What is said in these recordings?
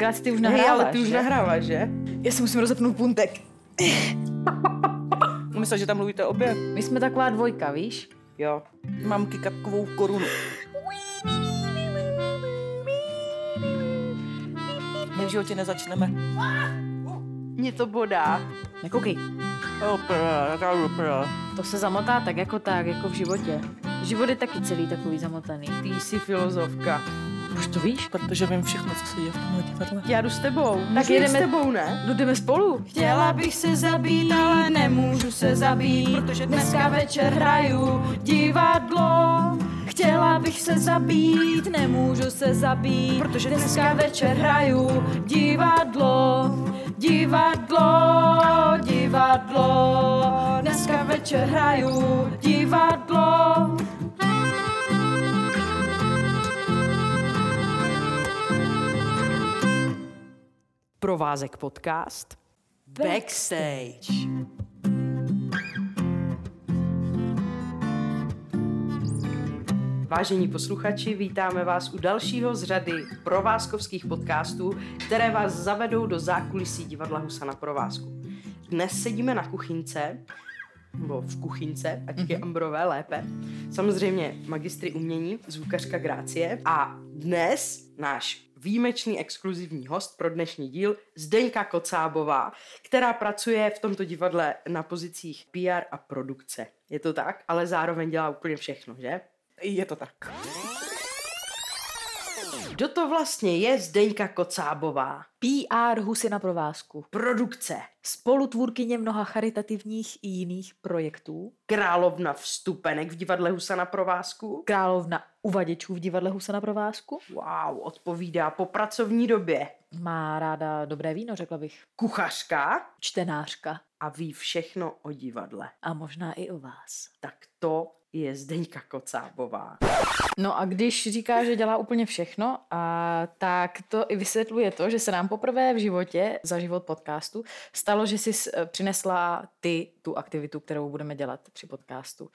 Gráci, ty už Hej, nahráváš, ale ty už nahráváš, že? Já si musím rozepnout puntek. Myslel, že tam mluvíte obě. My jsme taková dvojka, víš? Jo. Mám kikatkovou korunu. My v životě nezačneme. Mě to bodá. Nekoukej. To se zamotá tak jako tak, jako v životě. Život je taky celý takový zamotaný. Ty jsi filozofka. Už to víš? Protože vím všechno, co se děje v tomhle divadle. Já jdu s tebou. Tak Můžu jedeme- s tebou, ne? No jdeme spolu. Chtěla bych se zabít, ale nemůžu se zabít, protože dneska večer hraju divadlo. Chtěla bych se zabít, nemůžu se zabít, protože dneska večer hraju divadlo. Divadlo, divadlo, dneska večer hraju divadlo. Provázek podcast. Backstage. Vážení posluchači, vítáme vás u dalšího z řady provázkovských podcastů, které vás zavedou do zákulisí divadla Husa na provázku. Dnes sedíme na kuchynce, nebo v kuchynce, ať je ambrové lépe. Samozřejmě magistry umění, zvukařka Grácie. A dnes náš výjimečný exkluzivní host pro dnešní díl Zdeňka Kocábová, která pracuje v tomto divadle na pozicích PR a produkce. Je to tak? Ale zároveň dělá úplně všechno, že? Je to tak. Kdo to vlastně je Zdeňka Kocábová? PR Husy na provázku. Produkce. Spolutvůrkyně mnoha charitativních i jiných projektů. Královna vstupenek v divadle Husa na provázku. Královna uvaděčů v divadle Husa na provázku. Wow, odpovídá po pracovní době. Má ráda dobré víno, řekla bych. Kuchařka Čtenářka. a ví všechno o divadle. A možná i o vás. Tak to je Zdeňka Kocábová. No a když říká, že dělá úplně všechno, a tak to i vysvětluje to, že se nám poprvé v životě, za život podcastu, stalo, že jsi s- přinesla ty tu aktivitu, kterou budeme dělat při podcastu.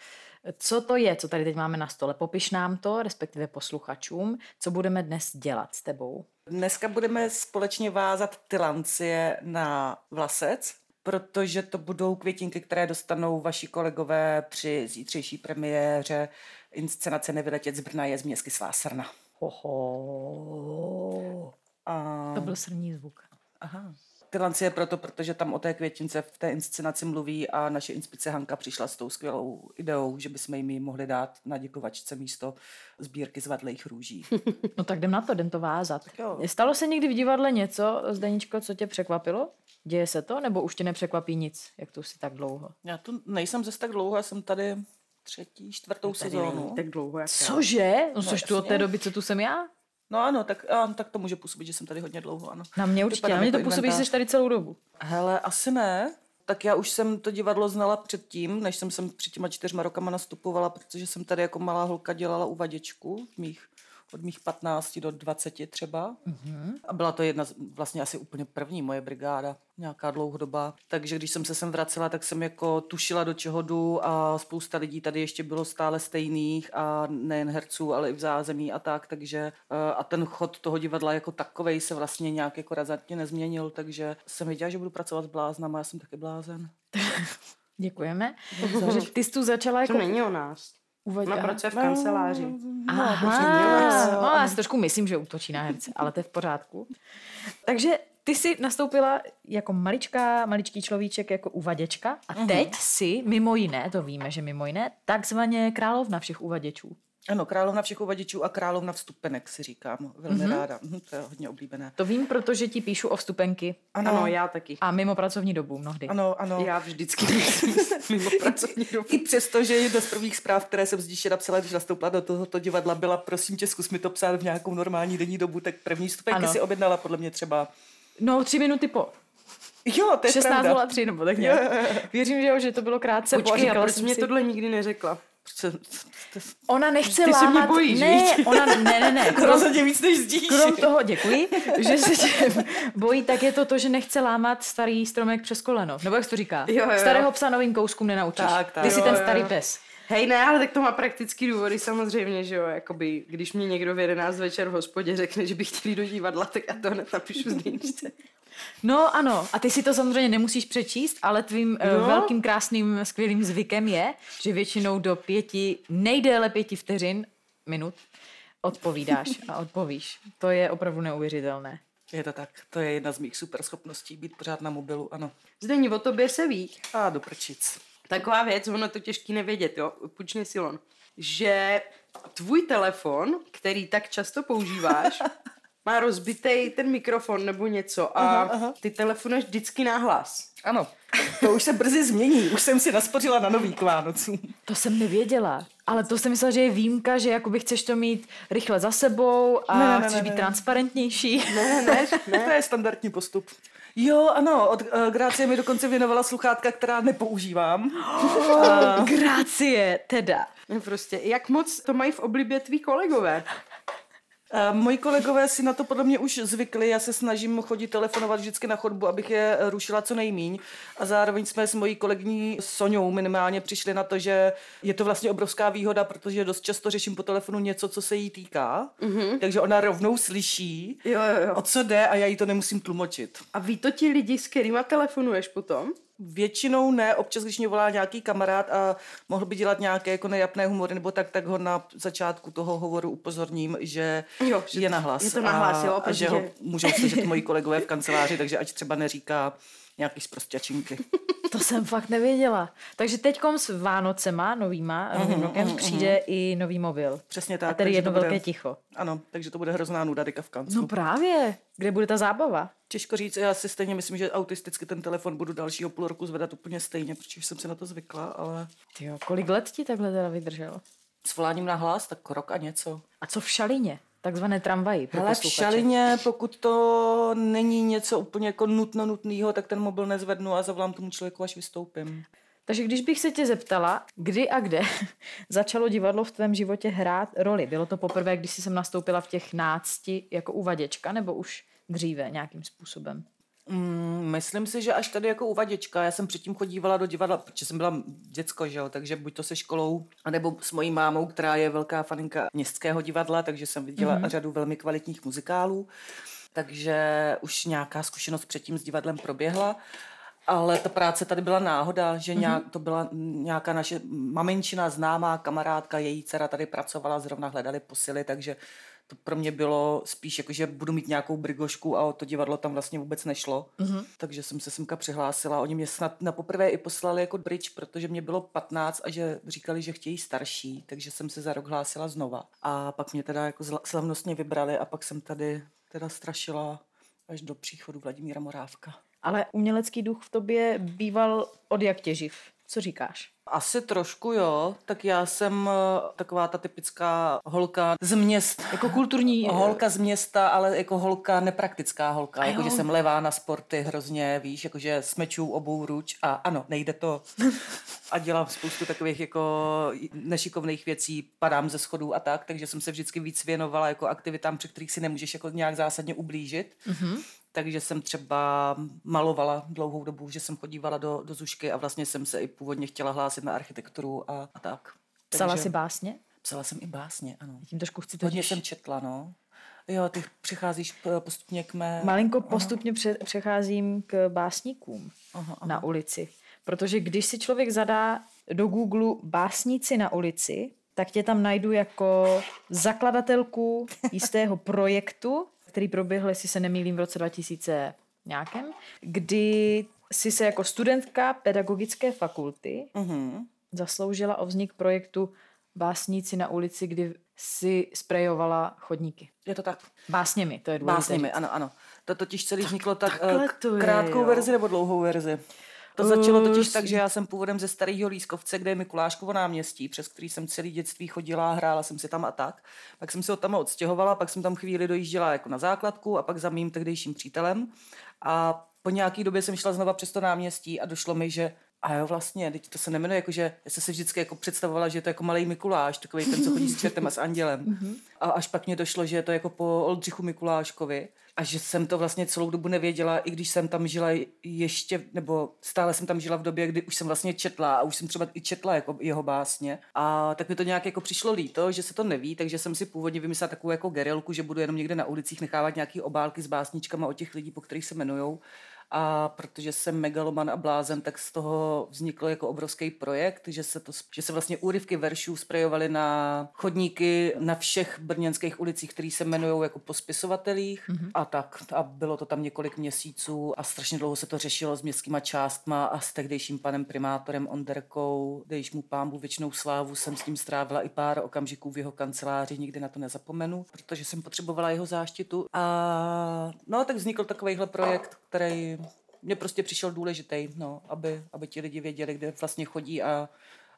Co to je, co tady teď máme na stole? Popiš nám to, respektive posluchačům, co budeme dnes dělat s tebou. Dneska budeme společně vázat tylancie na vlasec, protože to budou květinky, které dostanou vaši kolegové při zítřejší premiéře inscenace Nevyletět z Brna je z měsky svá srna. Hoho. A... To byl srní zvuk. Aha. Tylancie proto, protože tam o té květince v té inscenaci mluví a naše inspice Hanka přišla s tou skvělou ideou, že bychom jim ji mohli dát na děkovačce místo sbírky zvadlejch růží. No tak jdem na to, jdem to vázat. Stalo se někdy v divadle něco, Zdeničko, co tě překvapilo? Děje se to, nebo už tě nepřekvapí nic, jak tu jsi tak dlouho? Já tu nejsem zase tak dlouho, já jsem tady třetí, čtvrtou Tady sezónu. tak dlouho, jak. Cože? No, což tu od té doby, co tu jsem já? No ano, tak, a, tak to může působit, že jsem tady hodně dlouho, ano. Na mě určitě, na mě to působí, že jsi tady celou dobu. Hele, asi ne. Tak já už jsem to divadlo znala předtím, než jsem sem před těma čtyřma rokama nastupovala, protože jsem tady jako malá holka dělala uvaděčku v mých, od mých 15 do 20 třeba. Mm-hmm. A byla to jedna, z- vlastně asi úplně první moje brigáda, nějaká dlouhodobá. Takže když jsem se sem vracela, tak jsem jako tušila, do čeho jdu a spousta lidí tady ještě bylo stále stejných a nejen herců, ale i v zázemí a tak, takže eh, a ten chod toho divadla jako takovej se vlastně nějak jako razantně nezměnil, takže jsem věděla, že budu pracovat s bláznama, já jsem taky blázen. Děkujeme. Ty jsi tu začala To jako... není o nás. Uvaď- Ona pracuje v kanceláři. Aha, no, já si trošku myslím, že útočí na herce, ale to je v pořádku. Takže ty jsi nastoupila jako maličká, maličký človíček, jako uvaděčka a teď si, mimo jiné, to víme, že mimo jiné, takzvaně královna všech uvaděčů. Ano, královna všech uvaděčů a královna vstupenek si říkám, velmi Mhm. mm-hmm. ráda. Mhm, to je hodně oblíbené. To vím, protože ti píšu o vstupenky Ano, Ano, já taky. a mimo pracovní dobu mnohdy. ano, ano. Já vždycky mimo pracovní dobu. I přesto, že jedna z prvních zpráv, které jsem zdiště napsala, když nastoupila do tohoto divadla, byla prosím tě, zkus mi to psát v nějakou normální denní dobu, tak první stupenky Ano. si objednala podle mě třeba. No, tři minuty po. Jo, to je pravda. 16.03 nebo tak nějak. Věřím, že jo, že to bylo krátce po. a Počkej, a říkala proč jsem mě si- tohle nikdy neřekla? Ona nechce Ty se mě lámat... bojíš, ne, viď? ona, ne, ne, ne. Krom, Rozhodně víc než zdíš. krom toho, děkuji, že se tě bojí, tak je to to, že nechce lámat starý stromek přes koleno. Nebo jak jsi to říká? Jo, jo. Starého psa novým kouskům nenaučíš. Tak, tak. Ty jsi Jo, ten jo, starý jo. pes. Hej, ne, ale tak to má praktický důvody samozřejmě, že jo, jakoby, když mě někdo v 11 večer v hospodě řekne, že by chtěli do divadla, tak já to hned napíšu zdeníčce. No ano, a ty si to samozřejmě nemusíš přečíst, ale tvým Jo. no. velkým, krásným, skvělým zvykem je, že většinou do pěti, nejdéle pěti vteřin, minut, odpovídáš a odpovíš. To je opravdu neuvěřitelné. Je to tak. To je jedna z mých super schopností, být pořád na mobilu, ano. Zdení, o tobě se ví. A do prčic. Taková věc, ono to těžký nevědět, jo, půjčně Silon, že tvůj telefon, který tak často používáš, má rozbitý ten mikrofon nebo něco a Aha, aha. ty telefonuješ vždycky nahlas. Ano, to už se brzy změní. Už jsem si naspořila na nový k Vánocům. To jsem nevěděla. Ale to jsem myslela, že je výjimka, že jakoby chceš to mít rychle za sebou a Ne, ne, ne, chceš ne, být ne. transparentnější. Ne, ne, ne. To je standardní postup. Jo, ano, od uh, Grácie mi dokonce věnovala sluchátka, která nepoužívám. Grácie, teda. Prostě, jak moc to mají v oblibě tví kolegové? Moji kolegové si na to podle mě už zvykli, já se snažím chodit telefonovat vždycky na chodbu, abych je rušila co nejmíň. A zároveň jsme s mojí kolegyní Soňou minimálně přišli na to, že je to vlastně obrovská výhoda, protože dost často řeším po telefonu něco, co se jí týká. Mm-hmm. Takže ona rovnou slyší, Jo, jo, jo. o co jde a já jí to nemusím tlumočit. A ví to ti lidi, s kterýma telefonuješ potom? Většinou ne, občas, když mě volá nějaký kamarád a mohl by dělat nějaké jako nejapné humory nebo tak, tak ho na začátku toho hovoru upozorním, že, Jo, že je nahlas. je to nahlas, a, jo, a že ho můžou slyšet moji kolegové v kanceláři, takže ať třeba neříká nějaký sprostěčinky. To jsem fakt nevěděla. Takže teďkom s Vánocema novýma, novým rokem, přijde i nový mobil. Přesně tak. A tedy takže jedno to bude, velké ticho. Ano, takže to bude hrozná nuda Dika v kanclu. No právě. Kde bude ta zábava? Těžko říct, já si stejně myslím, že autisticky ten telefon budu dalšího půl roku zvedat úplně stejně, protože už jsem si na to zvykla, ale Tyjo, kolik let ti takhle teda vydrželo? s voláním na hlas, tak rok a něco. A co v šalině? Takzvané tramvaji pro Ale v šalině, pokud to není něco úplně jako nutno nutného, tak ten mobil nezvednu a zavolám tomu člověku, až vystoupím. Takže když bych se tě zeptala, kdy a kde začalo divadlo v tvém životě hrát roli? Bylo to poprvé, když jsi sem nastoupila v těch nácti jako uvaděčka, nebo už dříve nějakým způsobem? Mm, myslím si, že až tady jako uvaděčka. Já jsem předtím chodívala do divadla, protože jsem byla děcko, že jo, takže buď to se školou, anebo s mojí mámou, která je velká faninka městského divadla, takže jsem viděla mm-hmm. řadu velmi kvalitních muzikálů. Takže už nějaká zkušenost předtím s divadlem proběhla. Ale ta práce tady byla náhoda, že nějak, to byla nějaká naše maminčina, známá kamarádka, její dcera tady pracovala, zrovna hledali posily, takže to pro mě bylo spíš jako, že budu mít nějakou brigošku a o to divadlo tam vlastně vůbec nešlo. Mm-hmm. Takže jsem se semka přihlásila. Oni mě snad na poprvé i poslali jako bridge, protože mě bylo 15 a že říkali, že chtějí starší, takže jsem se za rok hlásila znova. A pak mě teda jako slavnostně vybrali a pak jsem tady teda strašila až do příchodu Vladimíra Morávka. Ale umělecký duch v tobě býval od jak tě živ. Co říkáš? Asi trošku jo, tak já jsem eh, taková ta typická holka z měst. Jako kulturní... Holka z města, ale jako holka nepraktická holka, jako že jsem levá na sporty hrozně, víš, jakože smečů obou ruč a ano, nejde to. A dělám spoustu takových jako nešikovných věcí, padám ze schodů a tak, takže jsem se vždycky víc věnovala jako aktivitám, při kterých si nemůžeš jako nějak zásadně ublížit. Mm-hmm. Takže jsem třeba malovala dlouhou dobu, že jsem chodívala do, do Zušky a vlastně jsem se i původně chtěla hlásit na architekturu a, a tak. Psala Takže- si básně? Psala jsem i básně, ano. Tím trošku chci Hodně totiž... jsem četla, no. Jo, ty přicházíš p- postupně k mé... Malinko postupně pře- přecházím k básníkům Aha, aha. na ulici. Protože když si člověk zadá do Google básníci na ulici, tak tě tam najdu jako zakladatelku jistého projektu, který proběhl, jestli se nemýlím, v roce 2000 nějakém, kdy si se jako studentka pedagogické fakulty Mhm. zasloužila o vznik projektu Básníci na ulici, kdy si sprejovala chodníky. Je to tak. Básněmi, to je důležité. Básněmi, ano, ano. To totiž celý vzniklo tak eh, to je, krátkou jo. verzi nebo dlouhou verzi. To začalo totiž Uh, tak, že já jsem původem ze Starého Lískovce, kde je Mikuláškovo náměstí, přes který jsem celý dětství chodila, hrála jsem si tam a tak. Pak jsem se od tam odstěhovala, pak jsem tam chvíli dojížděla jako na základku a pak za mým tehdejším přítelem. A po nějaký době jsem šla znova přes to náměstí a došlo mi, že A jo, vlastně, teď to se nemenuje jako, že já jsem si vždycky jako představovala, že je to jako malý Mikuláš, takový ten, co chodí s čertem a s andělem. A až pak mě došlo, že je to jako po Oldřichu Mikuláškovi. A že jsem to vlastně celou dobu nevěděla, i když jsem tam žila ještě, nebo stále jsem tam žila v době, kdy už jsem vlastně četla a už jsem třeba i četla jako jeho básně. A tak mi to nějak jako přišlo líto, že se to neví, takže jsem si původně vymyslela takovou jako gerilku, že budu jenom někde na ulicích nechávat nějaký obálky s básničkama o těch lidí, po kterých se jmenujou a protože jsem megaloman a blázen, tak z toho vznikl jako obrovský projekt, že se, to, že se vlastně úryvky veršů sprejovaly na chodníky na všech brněnských ulicích, které se jmenují jako po spisovatelích mm-hmm. a tak. A bylo to tam několik měsíců a strašně dlouho se to řešilo s městskýma částma a s tehdejším panem primátorem Onderkou, dejš mu pámbu věčnou slávu, jsem s ním strávila i pár okamžiků v jeho kanceláři, nikdy na to nezapomenu, protože jsem potřebovala jeho záštitu. A no, tak vznikl takovýhle projekt, který mně prostě přišel důležitý, no, aby, aby ti lidi věděli, kde vlastně chodí a,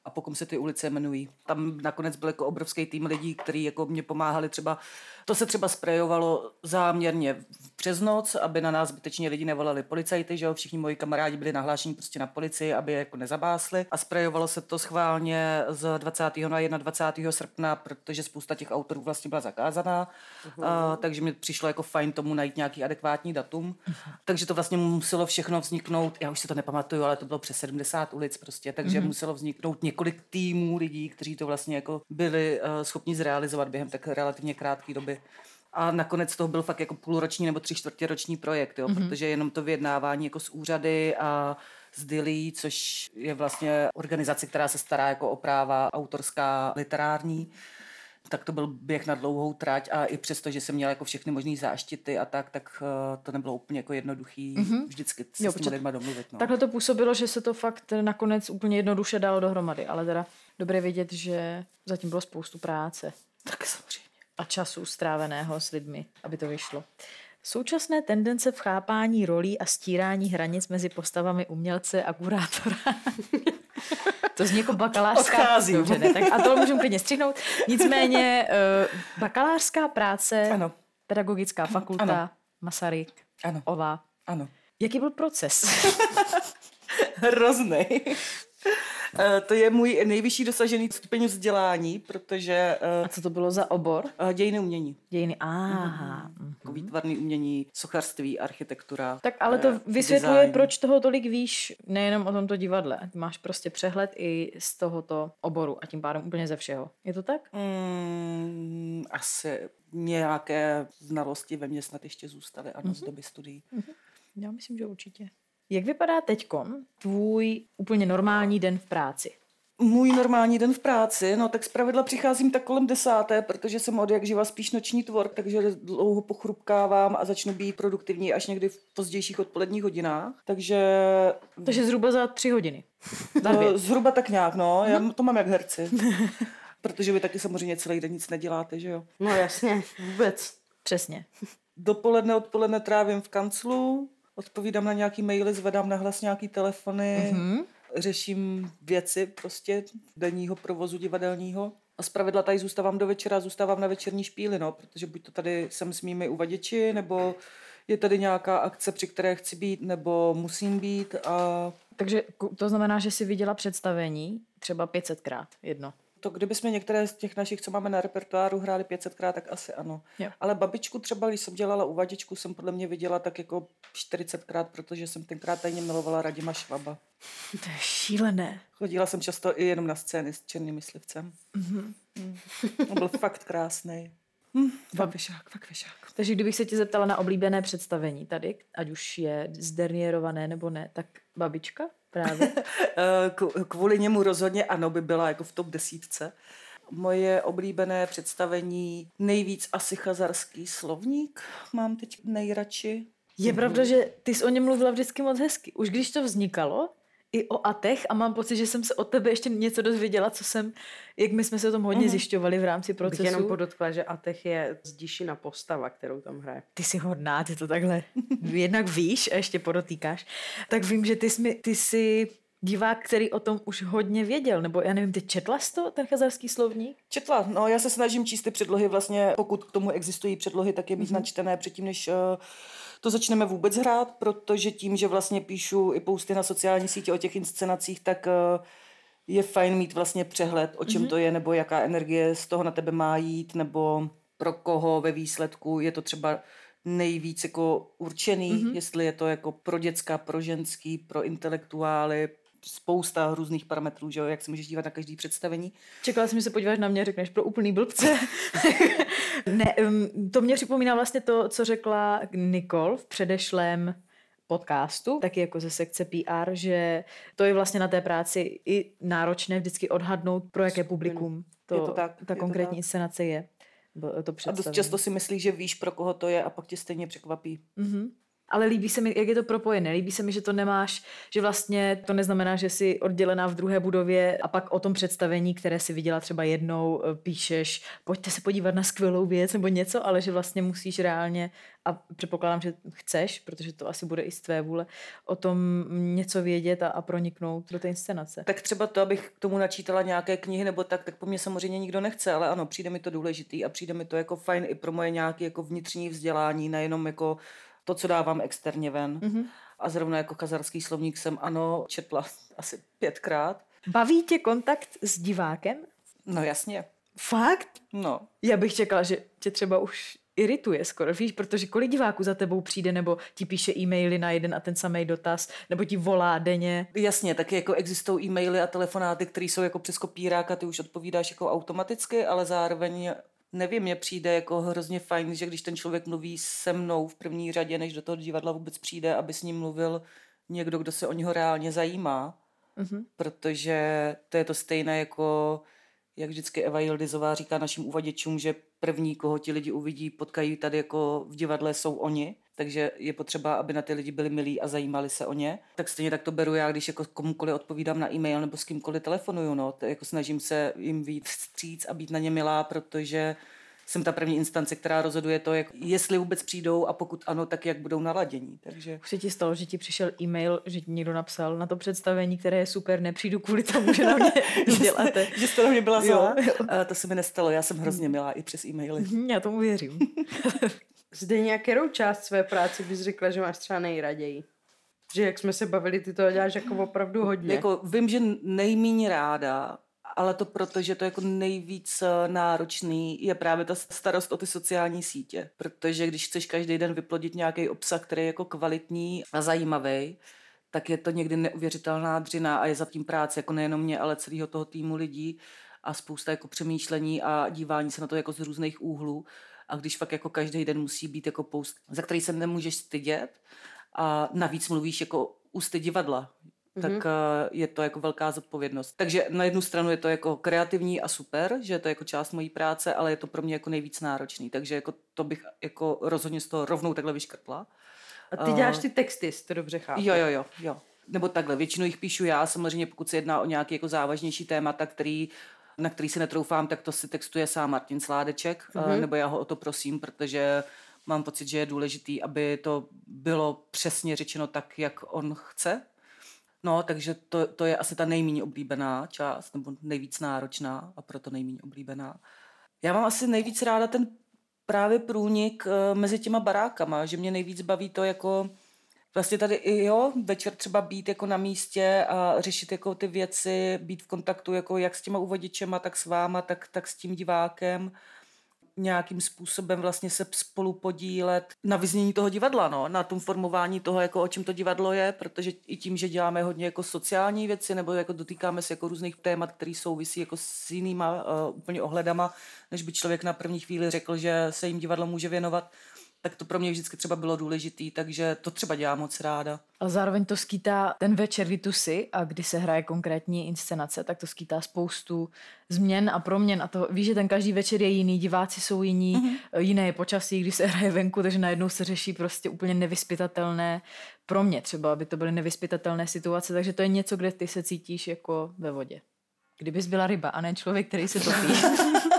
a po kom se ty ulice jmenují. Tam nakonec byl jako obrovský tým lidí, kteří jako mě pomáhali třeba, to se třeba sprejovalo záměrně přes noc, aby na nás zbytečně lidi nevolali policajty, že jo, všichni moji kamarádi byli nahlášeni prostě na policii, aby je jako nezabásli a sprejovalo se to schválně z 20. na 21. srpna, protože spousta těch autorů vlastně byla zakázaná, uh-huh. a, takže mi přišlo jako fajn tomu najít nějaký adekvátní datum, uh-huh. takže to vlastně muselo všechno vzniknout, já už si to nepamatuju, ale to bylo přes 70 ulic prostě, takže uh-huh. muselo vzniknout několik týmů lidí, kteří to vlastně jako byli uh, schopni zrealizovat během tak relativně krátké doby. A nakonec toho byl fakt jako půlroční nebo tři čtvrtěroční projekt, jo, mm-hmm. protože jenom to vyjednávání jako s úřady a s Dilly, což je vlastně organizace, která se stará jako o práva autorská literární, tak to byl běh na dlouhou trať a i přesto, že jsem měla jako všechny možné záštity a tak, tak uh, to nebylo úplně jako jednoduchý mm-hmm. vždycky se jo, s těmi lidma domluvit. No. Takhle to působilo, že se to fakt nakonec úplně jednoduše dalo dohromady, ale teda dobré vědět, že zatím bylo spoustu práce. Tak samozřejmě a času stráveného s lidmi, aby to vyšlo. Současné tendence v chápání rolí a stírání hranic mezi postavami umělce a kurátora. to zní jako bakalářská... Odchází. Dobře, ne, tak a to můžeme klidně střihnout. Nicméně uh, bakalářská práce, ano. pedagogická fakulta, ano. Masaryk, ano. OVA. Ano. Jaký byl proces? Hrozný. Eh, to je můj nejvyšší dosažený stupeň vzdělání, protože... Uh, a co to bylo za obor? Uh, dějiny umění. Dějiny, aha. Mm-hmm. Výtvarný umění, sochařství, architektura. Tak ale to vysvětluje, design. proč toho tolik víš, nejenom o tomto divadle. Máš prostě přehled i z tohoto oboru a tím pádem úplně ze všeho. Je to tak? Mm, asi nějaké znalosti ve mně snad ještě zůstaly, ano, mm-hmm. z doby studií. Mm-hmm. Já myslím, že určitě. Jak vypadá teď tvůj úplně normální den v práci? Můj normální den v práci, no tak zpravidla přicházím tak kolem desáté, protože jsem od jak živa spíš noční tvor, takže dlouho pochrupkávám a začnu být produktivní až někdy v pozdějších odpoledních hodinách. Takže... Takže zhruba za tři hodiny. Za no, zhruba tak nějak, no. Já to mám jak herci. protože vy taky samozřejmě celý den nic neděláte, že jo? No jasně, vůbec. Přesně. Dopoledne, odpoledne trávím v kanclu, odpovídám na nějaký maily, zvedám na hlas nějaký telefony, mm-hmm. řeším věci prostě denního provozu divadelního. A zpravidla tady zůstávám do večera, zůstávám na večerní špíli, no, protože buď to tady jsem s mými uvaděči, nebo je tady nějaká akce, při které chci být, nebo musím být. A... Takže to znamená, že jsi viděla představení třeba 500krát jedno. To kdybychom některé z těch našich, co máme na repertoáru, hráli 500krát, tak asi ano. Jo. Ale babičku třeba, když jsem dělala uvaděčku, jsem podle mě viděla tak jako 40krát, protože jsem tenkrát tajně milovala Radima Švaba. To je šílené. Chodila jsem často i jenom na scény s černým myslivcem. Mm-hmm. Mm. On byl fakt krásný. Hm, fakt vyšák, fakt vyšák. Takže kdybych se tě zeptala na oblíbené představení tady, ať už je zdernierované nebo ne, tak babička? Právě. Eh, kvůli němu rozhodně ano, by byla jako v top desítce. Moje oblíbené představení, nejvíc asi chazarský slovník, mám teď nejradši. Je pravda, že ty jsi o něm mluvila vždycky moc hezky. Už když to vznikalo, i o atech a mám pocit, že jsem se od tebe ještě něco dozvěděla, co jsem, jak my jsme se o tom hodně uh-huh. zjišťovali v rámci procesu. Bych jenom podotkla, že atech je zdišina postava, kterou tam hraje. Ty jsi hodná, ty to takhle jednak víš a ještě podotýkáš. Tak vím, že ty jsi, ty jsi divák, který o tom už hodně věděl, nebo já nevím, ty četla jsi to, ten chazarský slovník? Četla, no já se snažím číst ty předlohy vlastně, pokud k tomu existují předlohy, tak je mít mm-hmm. načtené předtím, než uh, to začneme vůbec hrát, protože tím, že vlastně píšu i posty na sociální sítě o těch inscenacích, tak uh, je fajn mít vlastně přehled, o čem mm-hmm. to je, nebo jaká energie z toho na tebe má jít, nebo pro koho ve výsledku je to třeba nejvíc jako určený, mm-hmm. jestli je to jako pro děcka, pro ženský, pro intelektuály, spousta různých parametrů, že jo, jak se můžeš dívat na každý představení. Čekala jsem, že se podíváš na mě, řekneš pro úplný blbce. ne, to mě připomíná vlastně to, co řekla Nicole v předešlém podcastu, taky jako ze sekce PR, že to je vlastně na té práci i náročné vždycky odhadnout, pro jaké publikum to, je to tak, ta je konkrétní to tak. inscenace je. To a dost často si myslíš, že víš, pro koho to je a pak tě stejně překvapí. Mm-hmm. Ale líbí se mi, jak je to propojené. Líbí se mi, že to nemáš, že vlastně to neznamená, že jsi oddělená v druhé budově a pak o tom představení, které si viděla třeba jednou, eh, píšeš, pojďte se podívat na skvělou věc nebo něco, ale že vlastně musíš reálně, a předpokládám, že chceš, protože to asi bude i z tvé vůle, o tom něco vědět a, a proniknout do té inscenace. Tak třeba to, abych k tomu načítala nějaké knihy nebo tak, tak po mně samozřejmě nikdo nechce, ale ano, přijde mi to důležitý a přijde mi to jako fajn i pro moje nějaké jako vnitřní vzdělání, nejenom jako to, co dávám externě ven. Mm-hmm. A zrovna jako kazarský slovník jsem, ano, četla asi pětkrát. Baví tě kontakt s divákem? No jasně. Fakt? No. Já bych čekala, že tě třeba už irituje skoro, víš, protože kolik diváků za tebou přijde, nebo ti píše e-maily na jeden a ten samý dotaz, nebo ti volá denně. Jasně, taky jako existují e-maily a telefonáty, které jsou jako přes kopírák a ty už odpovídáš jako automaticky, ale zároveň nevím, mně přijde jako hrozně fajn, že když ten člověk mluví se mnou v první řadě, než do toho divadla vůbec přijde, aby s ním mluvil někdo, kdo se o něho reálně zajímá. Mm-hmm. Protože to je to stejné jako, jak vždycky Eva Jildizová říká našim uvaděčům, že první, koho ti lidi uvidí, potkají tady jako v divadle, jsou oni takže je potřeba, aby na ty lidi byli milí a zajímali se o ně. Tak stejně tak to beru já, když jako komukoliv odpovídám na e-mail nebo s kýmkoliv telefonuju, no, to jako snažím se jim víc vstříc a být na ně milá, protože jsem ta první instance, která rozhoduje to, jak, jestli vůbec přijdou a pokud ano, tak jak budou naladění. Takže... Už se ti stalo, že ti přišel e-mail, že ti někdo napsal na to představení, které je super, nepřijdu kvůli tomu, že na mě děláte. že jste na mě byla zlá. to se mi nestalo, já jsem hrozně milá i přes e-maily. Já tomu věřím. Zde nějakou část své práce bys řekla, že máš třeba nejraději? Že jak jsme se bavili, ty to děláš jako opravdu hodně. Jako, vím, že nejméně ráda, ale to proto, že to jako nejvíc eh, náročný je právě ta starost o ty sociální sítě. Protože když chceš každý den vyplodit nějaký obsah, který je jako kvalitní a zajímavý, tak je to někdy neuvěřitelná dřina a je za tím práce jako nejenom mě, ale celého toho týmu lidí a spousta jako přemýšlení a dívání se na to jako z různých úhlů a když fakt jako každý den musí být jako post, za který se nemůžeš stydět a navíc mluvíš jako ústy divadla, mm-hmm. tak uh, je to jako velká zodpovědnost. Takže na jednu stranu je to jako kreativní a super, že je to jako část mojí práce, ale je to pro mě jako nejvíc náročný, takže jako to bych jako rozhodně z toho rovnou takhle vyškrtla. A ty děláš ty texty, to dobře chápu. Jo, jo, jo, jo. Nebo takhle, většinou jich píšu já, samozřejmě pokud se jedná o nějaký jako závažnější témata, který na který si netroufám, tak to si textuje sám Martin Sládeček, mm-hmm. nebo já ho o to prosím, protože mám pocit, že je důležitý, aby to bylo přesně řečeno tak, jak on chce. No, takže to, to je asi ta nejméně oblíbená část, nebo nejvíc náročná a proto nejméně oblíbená. Já mám asi nejvíc ráda ten právě průnik eh, mezi těma barákama, že mě nejvíc baví to jako vlastně tady i jo, večer třeba být jako na místě a řešit jako ty věci, být v kontaktu jako jak s těma uvaděčema, tak s váma, tak, tak s tím divákem. Nějakým způsobem vlastně se spolu podílet na vyznění toho divadla, no, na tom formování toho, jako o čem to divadlo je, protože i tím, že děláme hodně jako sociální věci, nebo jako dotýkáme se jako různých témat, které souvisí jako s jinýma uh, úplně ohledama, než by člověk na první chvíli řekl, že se jim divadlo může věnovat, tak to pro mě vždycky třeba bylo důležitý, takže to třeba dělám moc ráda. A zároveň to skýtá ten večer, kdy tu si a kdy se hraje konkrétní inscenace, tak to skýtá spoustu změn a proměn a to víš, že ten každý večer je jiný, diváci jsou jiní, mm-hmm. jiné je počasí, když se hraje venku, takže najednou se řeší prostě úplně nevyspytatelné pro mě třeba, aby to byly nevyspytatelné situace, takže to je něco, kde ty se cítíš jako ve vodě. Kdybys byla ryba a ne člověk, který se topí.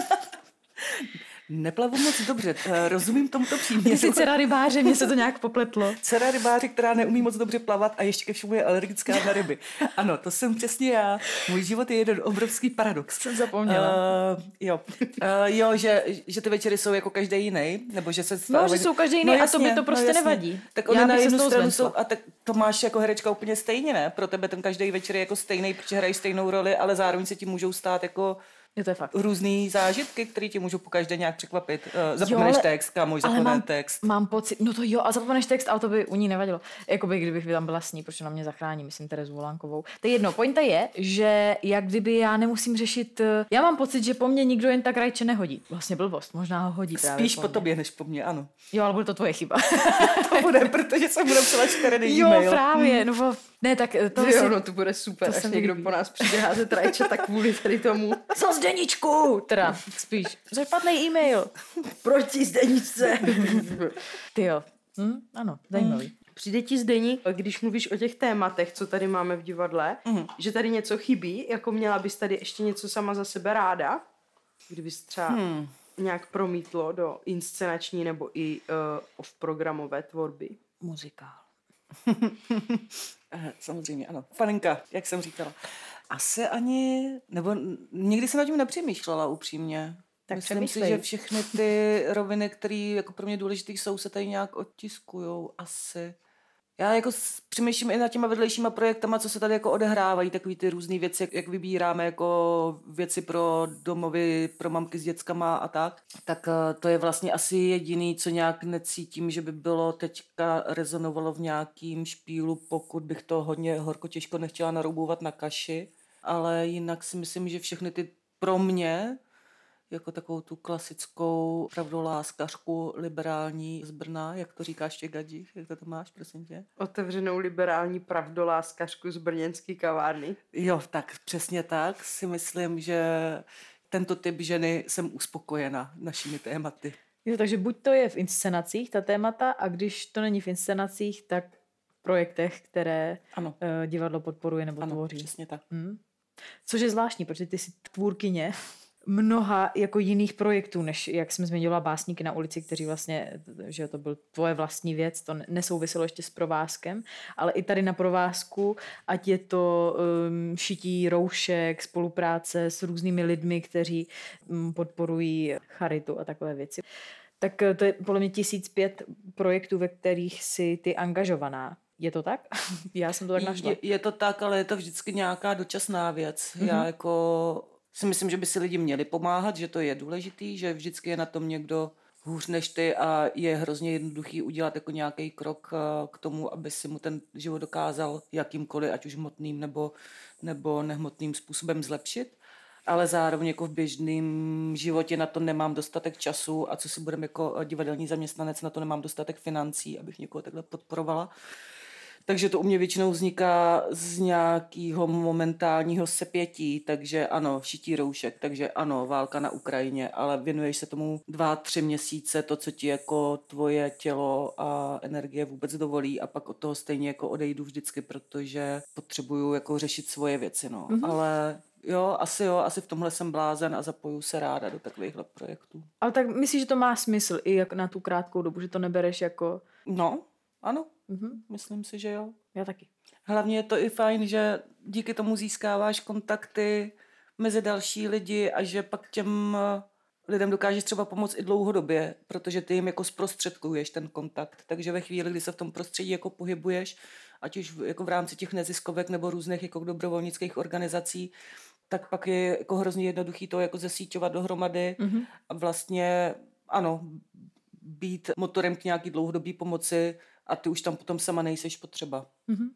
Neplavu moc dobře, eh, rozumím tomuto Ty příměru. jsi dcera rybáře, mně se to nějak popletlo. Dcera rybáře, která neumí moc dobře plavat a ještě ke všemu je alergická na ryby. Ano, to jsem přesně já. Můj život je jeden obrovský paradox. Jsem zapomněla. Uh, jo, uh, jo že, že ty večery jsou jako každý jiný, nebo že se No, že jsou každý jiný a tobě to prostě nevadí. Tak oni na jednu stranu jsou, a tak to máš jako herečka úplně stejně, ne? Pro tebe ten každý večer je jako stejný, protože hraješ stejnou roli, ale zároveň se ti můžou stát jako Je to je fakt. různý zážitky, které ti můžou po každé nějak překvapit. Uh, zapomeneš ale- text, kámoš, zapomene mám, text. mám pocit, no to jo, a zapomeneš text, ale to by u ní nevadilo. Jakoby kdybych tam byla s ní, protože na mě zachrání, myslím Terezu Volánkovou. To je jedno, pointa je, že jak kdyby já nemusím řešit, eh, já mám pocit, že po mně nikdo jen tak rajče nehodí. Vlastně blbost, možná ho hodí právě Spíš po tobě, než po mně, ano. Jo, ale bude to tvoje chyba. To bude, protože jsem mu napsala čtyři jo, e-mail. právě, no ne, tak eh, to To si... jo, no to bude super, to až někdo líbí. po nás přijde házet rajče, tak kvůli tady tomu. Co Zdeničku! Teda, spíš. Špatný e-mail. Proti Zdeničce. Ty jo. Hm? Ano, zajímavý. Přijde ti Zdení, když mluvíš o těch tématech, co tady máme v divadle, Mhm. že tady něco chybí, jako měla bys tady ještě něco sama za sebe ráda, kdybys třeba Hmm. nějak promítlo do inscenační nebo i uh, off-programové tvorby. Muzikál. Eh, Samozřejmě, ano. Faninka, jak jsem říkala. Asi ani, nebo n- nikdy jsem nad tím nepřemýšlela upřímně. Tak Myslím si, přemýšlej. že všechny ty roviny, které jako pro mě důležité jsou, se tady nějak odtiskujou asi. Já jako přemýšlím i nad těma vedlejšíma projektama, co se tady jako odehrávají, takový ty různé věci, jak, jak vybíráme jako věci pro domovy, pro mamky s dětskama a tak. Tak eh, to je vlastně asi jediný, co nějak necítím, že by bylo teďka rezonovalo v nějakým špílu, pokud bych to hodně horko těžko nechtěla naroubovat na kaši. Ale jinak si myslím, že všechny ty pro mě jako takovou tu klasickou pravdoláskařku liberální z Brna, jak to říkáš tě gadí, jak to, to máš, prosím tě? Otevřenou liberální pravdoláskařku z brněnské kavárny. Jo, tak přesně tak si myslím, že tento typ ženy jsem uspokojena našimi tématy. Jo, takže buď to je v inscenacích, ta témata, a když to není v inscenacích, tak v projektech, které Ano, uh, divadlo podporuje nebo ano, tvoří. přesně tak. Hmm. Což je zvláštní, protože ty jsi tvůrkyně mnoha jako jiných projektů, než jak jsem zmiňovala básníky na ulici, kteří vlastně, že to byl tvoje vlastní věc, to ne- nesouviselo ještě s provázkem, ale i tady na provázku, ať je to um, šití roušek, spolupráce s různými lidmi, kteří um, podporují charitu a takové věci. Tak eh, to je podle mě tisíc pět projektů, ve kterých si ty angažovaná. Je to tak? Já jsem to tak našla. Je, je to tak, ale je to vždycky nějaká dočasná věc. Mm-hmm. Mhm. Já jako si myslím, že by si lidi měli pomáhat, že to je důležitý, že vždycky je na tom někdo hůř než ty a je hrozně jednoduchý udělat jako nějaký krok eh, k tomu, aby si mu ten život dokázal jakýmkoliv, ať už hmotným nebo, nebo nehmotným způsobem zlepšit. Ale zároveň jako v běžném životě na to nemám dostatek času a co si budeme jako eh, divadelní zaměstnanec, na to nemám dostatek financí, abych někoho takhle podporovala. Takže to u mě většinou vzniká z nějakého momentálního sepětí, takže ano, šití roušek, takže ano, válka na Ukrajině, ale věnuješ se tomu dva, tři měsíce, to, co ti jako tvoje tělo a energie vůbec dovolí a pak od toho stejně jako odejdu vždycky, protože potřebuju jako řešit svoje věci, no. Mm-hmm. Ale jo, asi jo, asi v tomhle jsem blázen a zapoju se ráda do takovýchhle projektů. Ale tak myslíš, že to má smysl i jak na tu krátkou dobu, že to nebereš jako... No, ano, Mhm, myslím si, že jo. já taky. Hlavně je to i fajn, že díky tomu získáváš kontakty mezi další lidi a že pak těm eh, lidem dokážeš třeba pomoct i dlouhodobě, protože ty jim jako zprostředkuješ ten kontakt. Takže ve chvíli, kdy se v tom prostředí jako pohybuješ, ať už v- jako v rámci těch neziskovek nebo různých jako dobrovolnických organizací, tak pak je jako hrozně jednoduchý to jako zesíťovat dohromady Mhm. a vlastně, ano, být motorem k nějaký dlouhodobý pomoci a ty už tam potom sama nejseš potřeba. Mhm.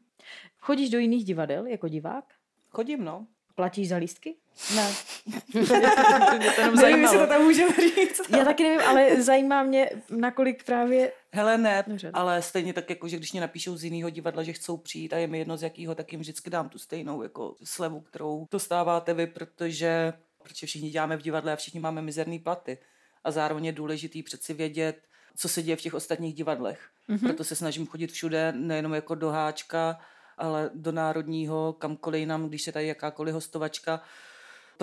Chodíš do jiných divadel jako divák? Chodím, no. Platíš za lístky? Ne. Mě to jenom Nevím, jestli to tam můžeme říct. Já taky nevím, ale zajímá mě, nakolik právě... Hele, ne, Dobře. ale stejně tak, jako, že když mě napíšou z jiného divadla, že chcou přijít a je mi jedno z jakého, tak jim vždycky dám tu stejnou jako slevu, kterou dostáváte vy, protože, protože všichni děláme v divadle a všichni máme mizerné platy. A zároveň je důležitý přeci vědět, co se děje v těch ostatních divadlech. Mhm. Mm-hmm. Proto se snažím chodit všude, nejenom jako do Háčka, ale do Národního, kamkoliv jinam, když je tady jakákoliv hostovačka,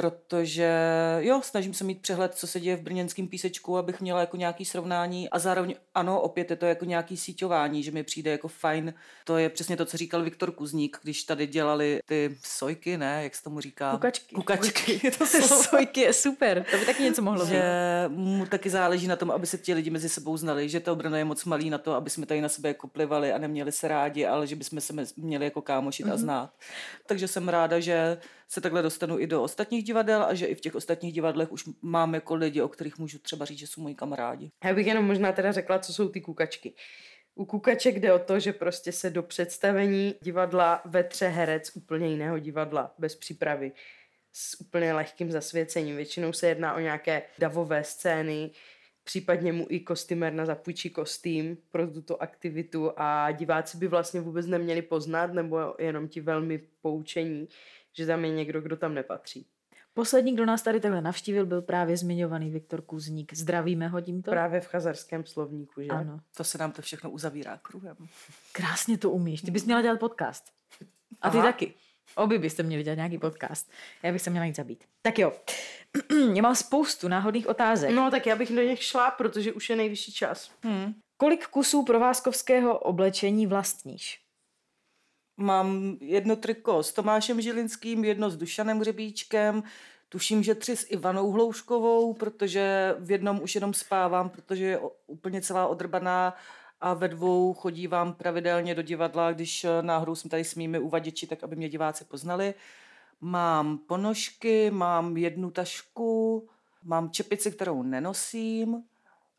protože jo, snažím se mít přehled, co se děje v brněnském písečku, abych měla jako nějaký srovnání a zároveň ano, opět je to jako nějaký síťování, že mi přijde jako fajn. To je přesně to, co říkal Viktor Kuzník, když tady dělali ty sojky, ne, jak se tomu říká? Kukačky. Kukačky. Je to slovo. Sojky je super, to by taky něco mohlo být. mu taky záleží na tom, aby se ti lidi mezi sebou znali, že to Brno je moc malý na to, aby jsme tady na sebe jako plivali a neměli se rádi, ale že bychom se měli jako kámošit Mhm. a znát. Takže jsem ráda, že se takhle dostanu i do ostatních divadel a že i v těch ostatních divadlech už mám jako lidi, o kterých můžu třeba říct, že jsou moji kamarádi. Já bych jenom možná teda řekla, co jsou ty kukačky. U kukaček jde o to, že prostě se do představení divadla vetře herec úplně jiného divadla, bez přípravy, s úplně lehkým zasvěcením. Většinou se jedná o nějaké davové scény, případně mu i kostýmer na zapůjčí kostým pro tuto aktivitu a diváci by vlastně vůbec neměli poznat nebo jenom ti velmi poučení, že tam je někdo, kdo tam nepatří. Poslední, kdo nás tady takhle navštívil, byl právě zmiňovaný Viktor Kuzník. Zdravíme ho tímto. Právě v chazarském slovníku, že? Ano. To se nám to všechno uzavírá kruhem. Krásně to umíš. Ty bys měla dělat podcast. A ty Aha. taky. Oby byste měli dělat nějaký podcast. Já bych se měla jít zabít. Tak jo. Já mám spoustu náhodných otázek. No, tak já bych do nich šla, protože už je nejvyšší čas. Hmm. Kolik kusů provázkovského oblečení vlastníš? Mám jedno triko s Tomášem Žilinským, jedno s Dušanem Hřebíčkem, tuším, že tři s Ivanou Hlouškovou, protože v jednom už jenom spávám, protože je úplně celá odrbaná a ve dvou chodívám pravidelně do divadla, když eh, náhodou jsem tady s mými uvaděči, tak aby mě diváci poznali. Mám ponožky, mám jednu tašku, mám čepici, kterou nenosím,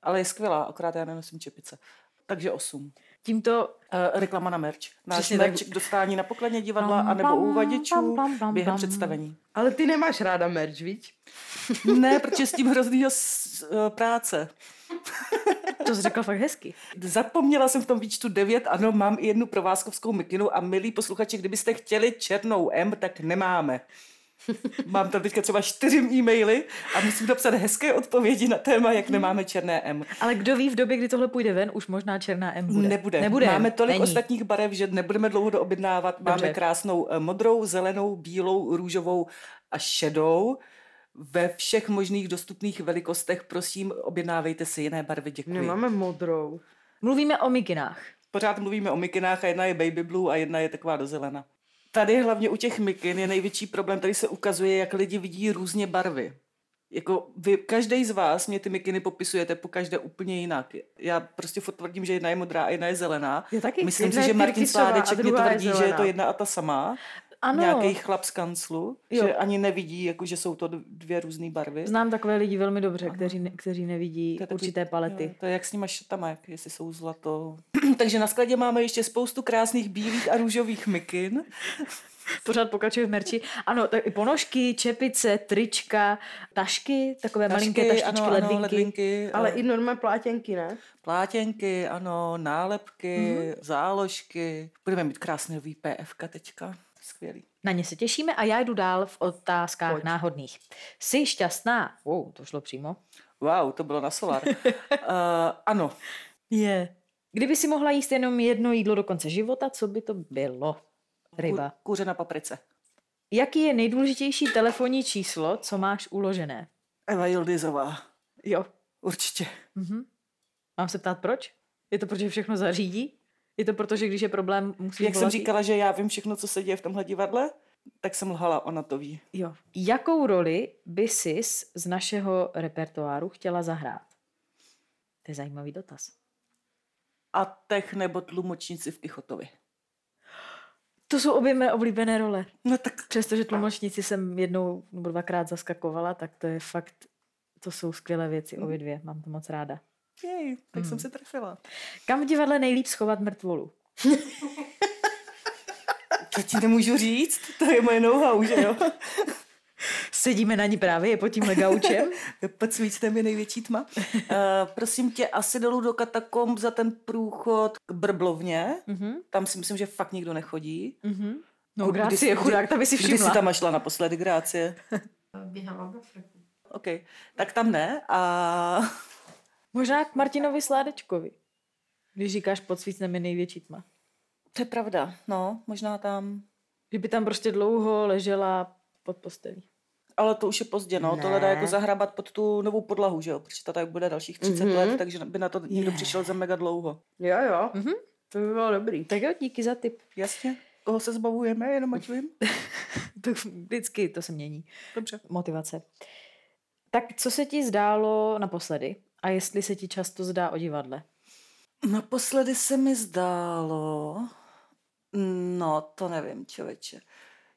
ale je skvělá, akorát já nenosím čepice. Takže osm. Tímto Uh, reklama na merch. Náš Přesně merch tak. k dostání na pokladně divadla Pam, anebo u uvaděčů pam, pam, pam, během pam. představení. Ale ty nemáš ráda merch, viď? Ne, protože s tím hroznýho s, uh, práce. to jsi řekla fakt hezky. Zapomněla jsem v tom výčtu 9, ano, mám i jednu provázkovskou mikinu a milí posluchači, kdybyste chtěli černou M, tak nemáme. Mám tam teďka třeba čtyři e-maily a musím napsat hezké odpovědi na téma, jak nemáme černé M. Ale kdo ví, v době, kdy tohle půjde ven, už možná černá M bude. Nebude. Nebude. Máme tolik Není. ostatních barev, že nebudeme dlouho doobjednávat. Dobře. Máme krásnou eh, modrou, zelenou, bílou, růžovou a šedou. Ve všech možných dostupných velikostech, prosím, objednávejte si jiné barvy, děkuji. Nemáme modrou. Mluvíme o mikinách. Pořád mluvíme o mikinách a jedna je baby blue a jedna je taková do zelena. Tady hlavně u těch mikin je největší problém, tady se ukazuje, jak lidi vidí různě barvy. Jako vy, každý z vás mě ty mikiny popisujete po každé úplně jinak. Já prostě furt tvrdím, že jedna je modrá a jedna je zelená. Já taky. Myslím si, že Martin Sládeček mě tvrdí, že je to jedna a ta samá. Ano. Nějaký chlap z kanclu, Jo. že ani nevidí, jako, že jsou to dvě různé barvy. Znám takové lidi velmi dobře, kteří, ne, kteří nevidí To určité palety. Jo, to je jak s nima šatama, jak, jestli jsou zlato. Takže na skladě máme ještě spoustu krásných bílých a růžových mikin. Pořád pokračuje v merči. Ano, tak i ponožky, čepice, trička, tašky, takové malinké taštičky, ano, ano, ledvinky. ledvinky Ale eh, i normální plátěnky, ne? plátěnky, ano, nálepky, Mhm. mm-hmm. záložky. Budeme mít krásný nový PFK teďka. Skvělý. Na ně se těšíme a já jdu dál v otázkách Pojď. náhodných. Jsi šťastná? Wow, to šlo přímo. Wow, to bylo na solar. uh, ano, Je. Kdyby si mohla jíst jenom jedno jídlo do konce života, co by to bylo? Ryba. Kůře na paprice. Jaký je nejdůležitější telefonní číslo, co máš uložené? Eva Jildizová. Jo. Určitě. Mhm. Mám se ptát proč? Je to protože všechno zařídí? Je to proto, že když je problém, musíš Jak jsem volat- říkala, že já vím všechno, co se děje v tomhle divadle, tak jsem lhala, ona to ví. Jo. Jakou roli by si z našeho repertoáru chtěla zahrát? To je zajímavý dotaz. A tech nebo tlumočníci v Kichotovi. To jsou obě mé oblíbené role. No tak Přestože tlumočníci jsem jednou nebo dvakrát zaskakovala, tak to je fakt, to jsou skvělé věci, obě dvě. Mám to moc ráda. Jej, tak jsem se trefila. Kam v divadle nejlíp schovat mrtvolu? To ti nemůžu říct, to je moje know-how, že jo? Sedíme na ní právě, je pod tímhle gaučem. Pod svícnem je největší tma. Uh, prosím tě, asi dolů do katakomb za ten průchod k Brblovně. Mhm, Tam si myslím, že fakt nikdo nechodí. mhm. No, Kdy- Grácie, kdy- chudák, ta by si Kdy jsi všimla. tam šla naposledy, Grácie? Běhala ve freku. OK, tak tam ne. A Možná k Martinovi Sládečkovi. Když říkáš pod svícnem je největší tma. to je pravda, no, možná tam. Že by tam prostě dlouho ležela pod postelí. Ale to už je pozdě, no. Tohle dá Ne. jako zahrabat pod tu novou podlahu, že jo? Protože ta tady bude dalších 30 Mhm. let, takže by na to někdo Je. přišel za mega dlouho. Jo, jo. Mhm. To by bylo dobrý. Tak jo, díky za tip. Jasně. Koho se zbavujeme, jenom ať vím. To vždycky to se mění. Dobře. Motivace. Tak co se ti zdálo naposledy? A jestli se ti často zdá o divadle? Naposledy se mi zdálo... No, to nevím, člověče.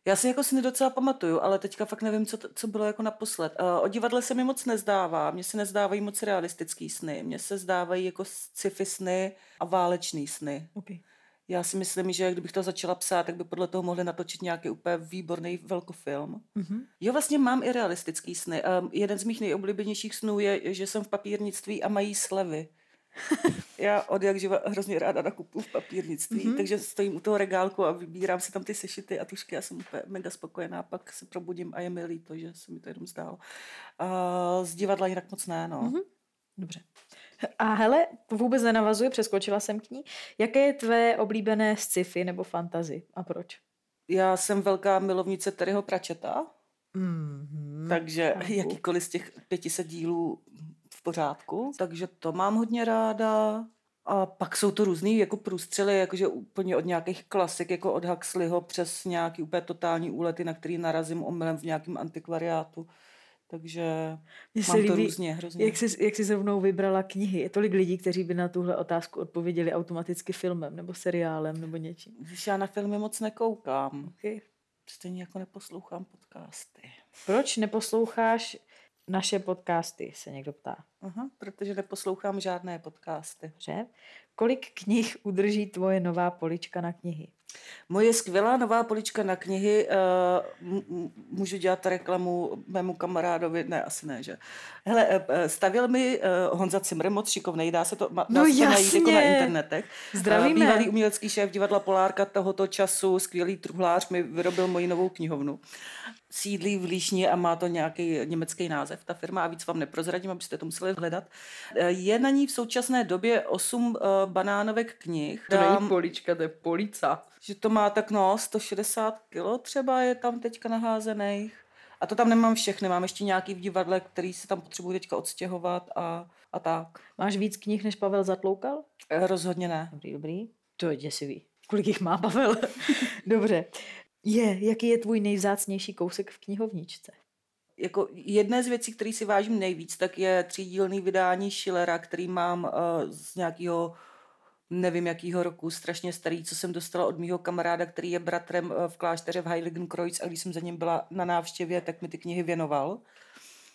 Já si jako sny docela pamatuju, ale teďka fakt nevím, co, to, co bylo jako naposled. Uh, o divadle se mi moc nezdává, mně se nezdávají moc realistický sny, mně se zdávají jako sci-fi sny a válečný sny. Okay. Já si myslím, že kdybych to začala psát, tak by podle toho mohli natočit nějaký úplně výborný velkofilm. Mm-hmm. Jo, vlastně mám i realistický sny. Um, jeden z mých nejoblíbenějších snů je, že jsem v papírnictví a mají slevy. Já od jak živa hrozně ráda nakupuju v papírnictví, Mhm. mm-hmm. takže stojím u toho regálku a vybírám si tam ty sešity a tušky. Já jsem úplně mega spokojená, pak se probudím a je mi líto, že se mi to jenom zdálo. A z divadla jinak moc ne, no. Mhm. Dobře. A hele, to vůbec nenavazuje, přeskočila jsem k ní. Jaké je tvé oblíbené sci-fi nebo fantazy a proč? Já jsem velká milovnice Terryho Pračeta, Mm-hmm. takže chápu. jakýkoliv z těch 500 dílů v pořádku, takže to mám hodně ráda. A pak jsou to různý jako průstřely, jakože úplně od nějakých klasik, jako od Huxleyho přes nějaký úplně totální úlety, na který narazím omylem v nějakém antikvariátu. Takže Mně se mám to líbí, různě, hrozně. jak jsi, jak jsi zrovnou vybrala knihy. Je tolik lidí, kteří by na tuhle otázku odpověděli automaticky filmem nebo seriálem nebo něčím. Když já na filmy moc nekoukám, Okay. stejně jako neposlouchám podcasty. Proč neposloucháš naše podcasty, se někdo ptá. Aha, protože neposlouchám žádné podcasty. Dobře. Kolik knih udrží tvoje nová polička na knihy? Moje skvělá nová polička na knihy, m- můžu dělat reklamu mému kamarádovi, ne, asi ne, že? Hele, eh, eh, stavěl mi Honza Cimr, moc šikovnej, dá se to, ma, dá No se to najít jako na internetech. Zdravíme. Eh, Bývalý umělecký šéf divadla Polárka tohoto času, skvělý truhlář, mi vyrobil moji novou knihovnu. Sídlí v Líšni a má to nějaký německý název, ta firma, a víc vám neprozradím, abyste to museli hledat. Eh, Je na ní v současné době osm banánovek knih. To není Dám- polička, to je polica. že to má tak no 160 kilo třeba je tam teďka naházených. A to tam nemám všechny, mám ještě nějaký v divadle, který se tam potřebuji teďka odstěhovat a, a tak. Máš víc knih, než Pavel zatloukal? Eh, Rozhodně ne. Dobrý, dobrý. To je děsivý. Kolik jich má Pavel? Dobře. Je, jaký je tvůj nejvzácnější kousek v knihovničce? Jako jedné z věcí, které si vážím nejvíc, tak je třídílný vydání Schillera, který mám uh, z nějakého nevím jakýho roku, strašně starý, co jsem dostala od mýho kamaráda, který je bratrem eh, v klášteře v Heiligenkreuz a když jsem za ním byla na návštěvě, tak mi ty knihy věnoval.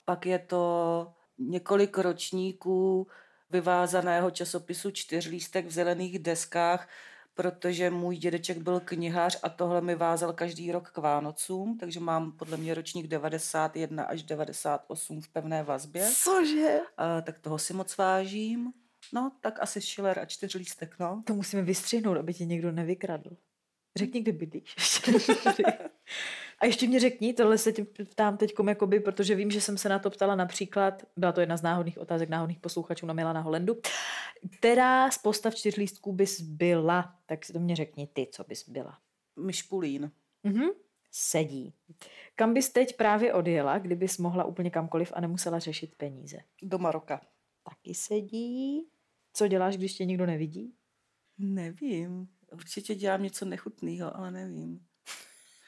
Pak je to několik ročníků vyvázaného časopisu Čtyřlístek v zelených deskách, protože můj dědeček byl knihář a tohle mi vázal každý rok k Vánocům, takže mám podle mě ročník 91 až 98 v pevné vazbě. Cože? A, tak toho si moc vážím. No, tak asi Schiller a čtyřlístek, no. To musíme vystřihnout, aby tě někdo nevykradl. Řekni, kde bydlíš. A ještě mě řekni, tohle se tě ptám teď, jakoby, protože vím, že jsem se na to ptala například, byla to jedna z náhodných otázek náhodných posluchačů na Milana Holendu, která z postav čtyřlístků bys byla, tak si to mě řekni ty, co bys byla. Myšpulín. Mhm. Sedí. Kam bys teď právě odjela, kdybys mohla úplně kamkoliv a nemusela řešit peníze? Do Maroka. Taky sedí. Co děláš, když tě nikdo nevidí? Nevím. Určitě dělám něco nechutného, ale nevím.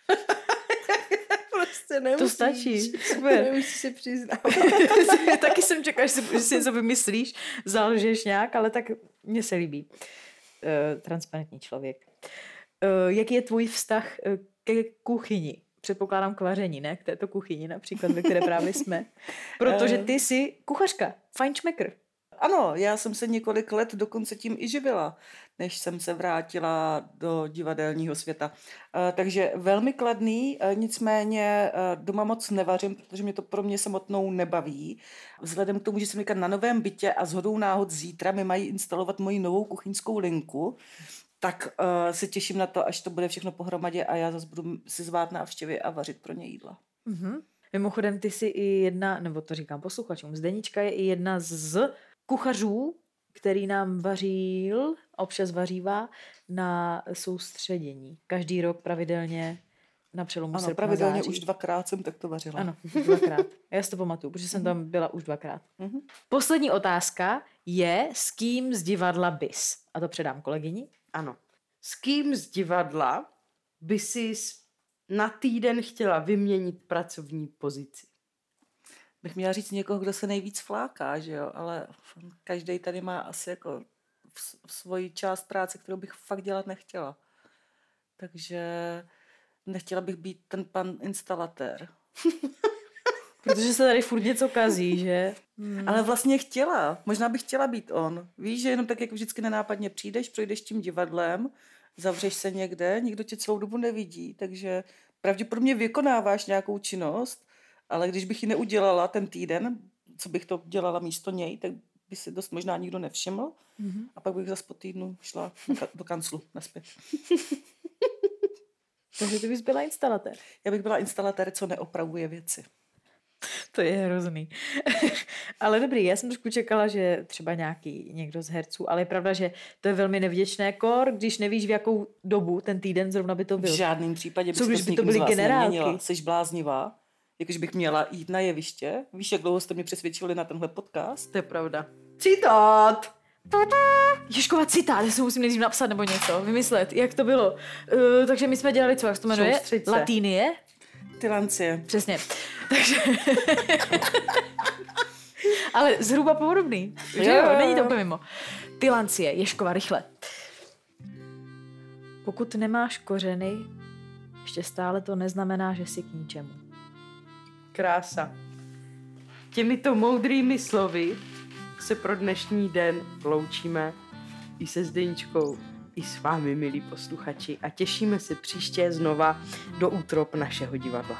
Prostě nemusíš. To stačí. Super. Nemusíš se přiznat. Taky jsem čekala, že si, něco vymyslíš, zalžeš nějak, ale tak mně se líbí. Uh, transparentní člověk. Uh, jaký je tvůj vztah uh, ke kuchyni? Předpokládám k vaření, ne? K této kuchyni například, ve které právě jsme. Protože ty jsi kuchařka, fajnšmekr. Ano, já jsem se několik let dokonce tím i živila, než jsem se vrátila do divadelního světa. Eh, Takže velmi kladný, eh, nicméně eh, doma moc nevařím, protože mě to pro mě samotnou nebaví. Vzhledem k tomu, že jsem teďka na novém bytě a zhodou náhod zítra mi mají instalovat moji novou kuchyňskou linku, tak uh, se těším na to, až to bude všechno pohromadě a já zase budu si zvát návštěvy a vařit pro ně jídla. Mm-hmm. Mimochodem, ty jsi i jedna, nebo to říkám posluchačům, Zdenička je i jedna z kuchařů, který nám vařil, občas vařívá, na soustředění. Každý rok pravidelně na přelomu Ano, srpna, pravidelně září. už dvakrát jsem takto vařila. Ano, dvakrát. Já si to pamatuju, protože jsem tam byla už dvakrát. Mhm. Poslední otázka je, s kým z divadla bys? A to předám kolegyni. Ano. S kým z divadla by si na týden chtěla vyměnit pracovní pozici? Bych měla říct někoho, kdo se nejvíc fláká, že jo, ale každý tady má asi jako v- v svoji část práce, kterou bych fakt dělat nechtěla. Takže nechtěla bych být ten pan instalatér. Protože se tady furt něco kazí, že? Hmm. Ale vlastně chtěla. Možná bych chtěla být on. Víš, že jenom tak jako vždycky nenápadně přijdeš, projdeš tím divadlem, zavřeš se někde, nikdo tě celou dobu nevidí, takže pravděpodobně vykonáváš nějakou činnost, ale když bych ji neudělala ten týden, co bych to dělala místo něj, tak by si dost možná nikdo nevšiml Mhm. a pak bych zase po týdnu šla do ka- do kanclu naspět. Takže ty bys byla instalatér. Já bych byla instalatér, co neopravuje věci. To je hrozný. ale dobrý, já jsem trošku čekala, že třeba nějaký někdo z herců, ale je pravda, že to je velmi nevděčné kor, když nevíš, v jakou dobu ten týden zrovna by to V byl. žádném případě bych Co když by to byly generálky? Jsi bláznivá. Jakože bych měla jít na jeviště. Víš, jak dlouho jste mě přesvědčili na tenhle podcast? To je pravda. Citát! Ježkova citát, já si musím nejdřív napsat nebo něco, vymyslet, jak to bylo. Uh, takže my jsme dělali co, jak se to jmenuje? Soustřeď se. Latínie? Tylancie. Přesně. Takže... Ale zhruba podobný. Že Jo, jo, jo, není to úplně mimo. Tylancie, Ješkova, rychle. Pokud nemáš kořeny, ještě stále to neznamená, že jsi k ničemu. Krása. Těmito moudrými slovy se pro dnešní den loučíme i se Zdeníčkou, i s vámi, milí posluchači, a těšíme se příště znova do útrop našeho divadla.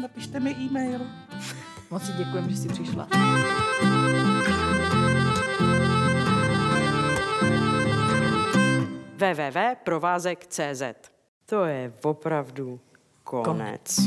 Napište mi e-mail. Moc ti děkujem, že jsi přišla. www.provázek.cz To je opravdu konec. konec.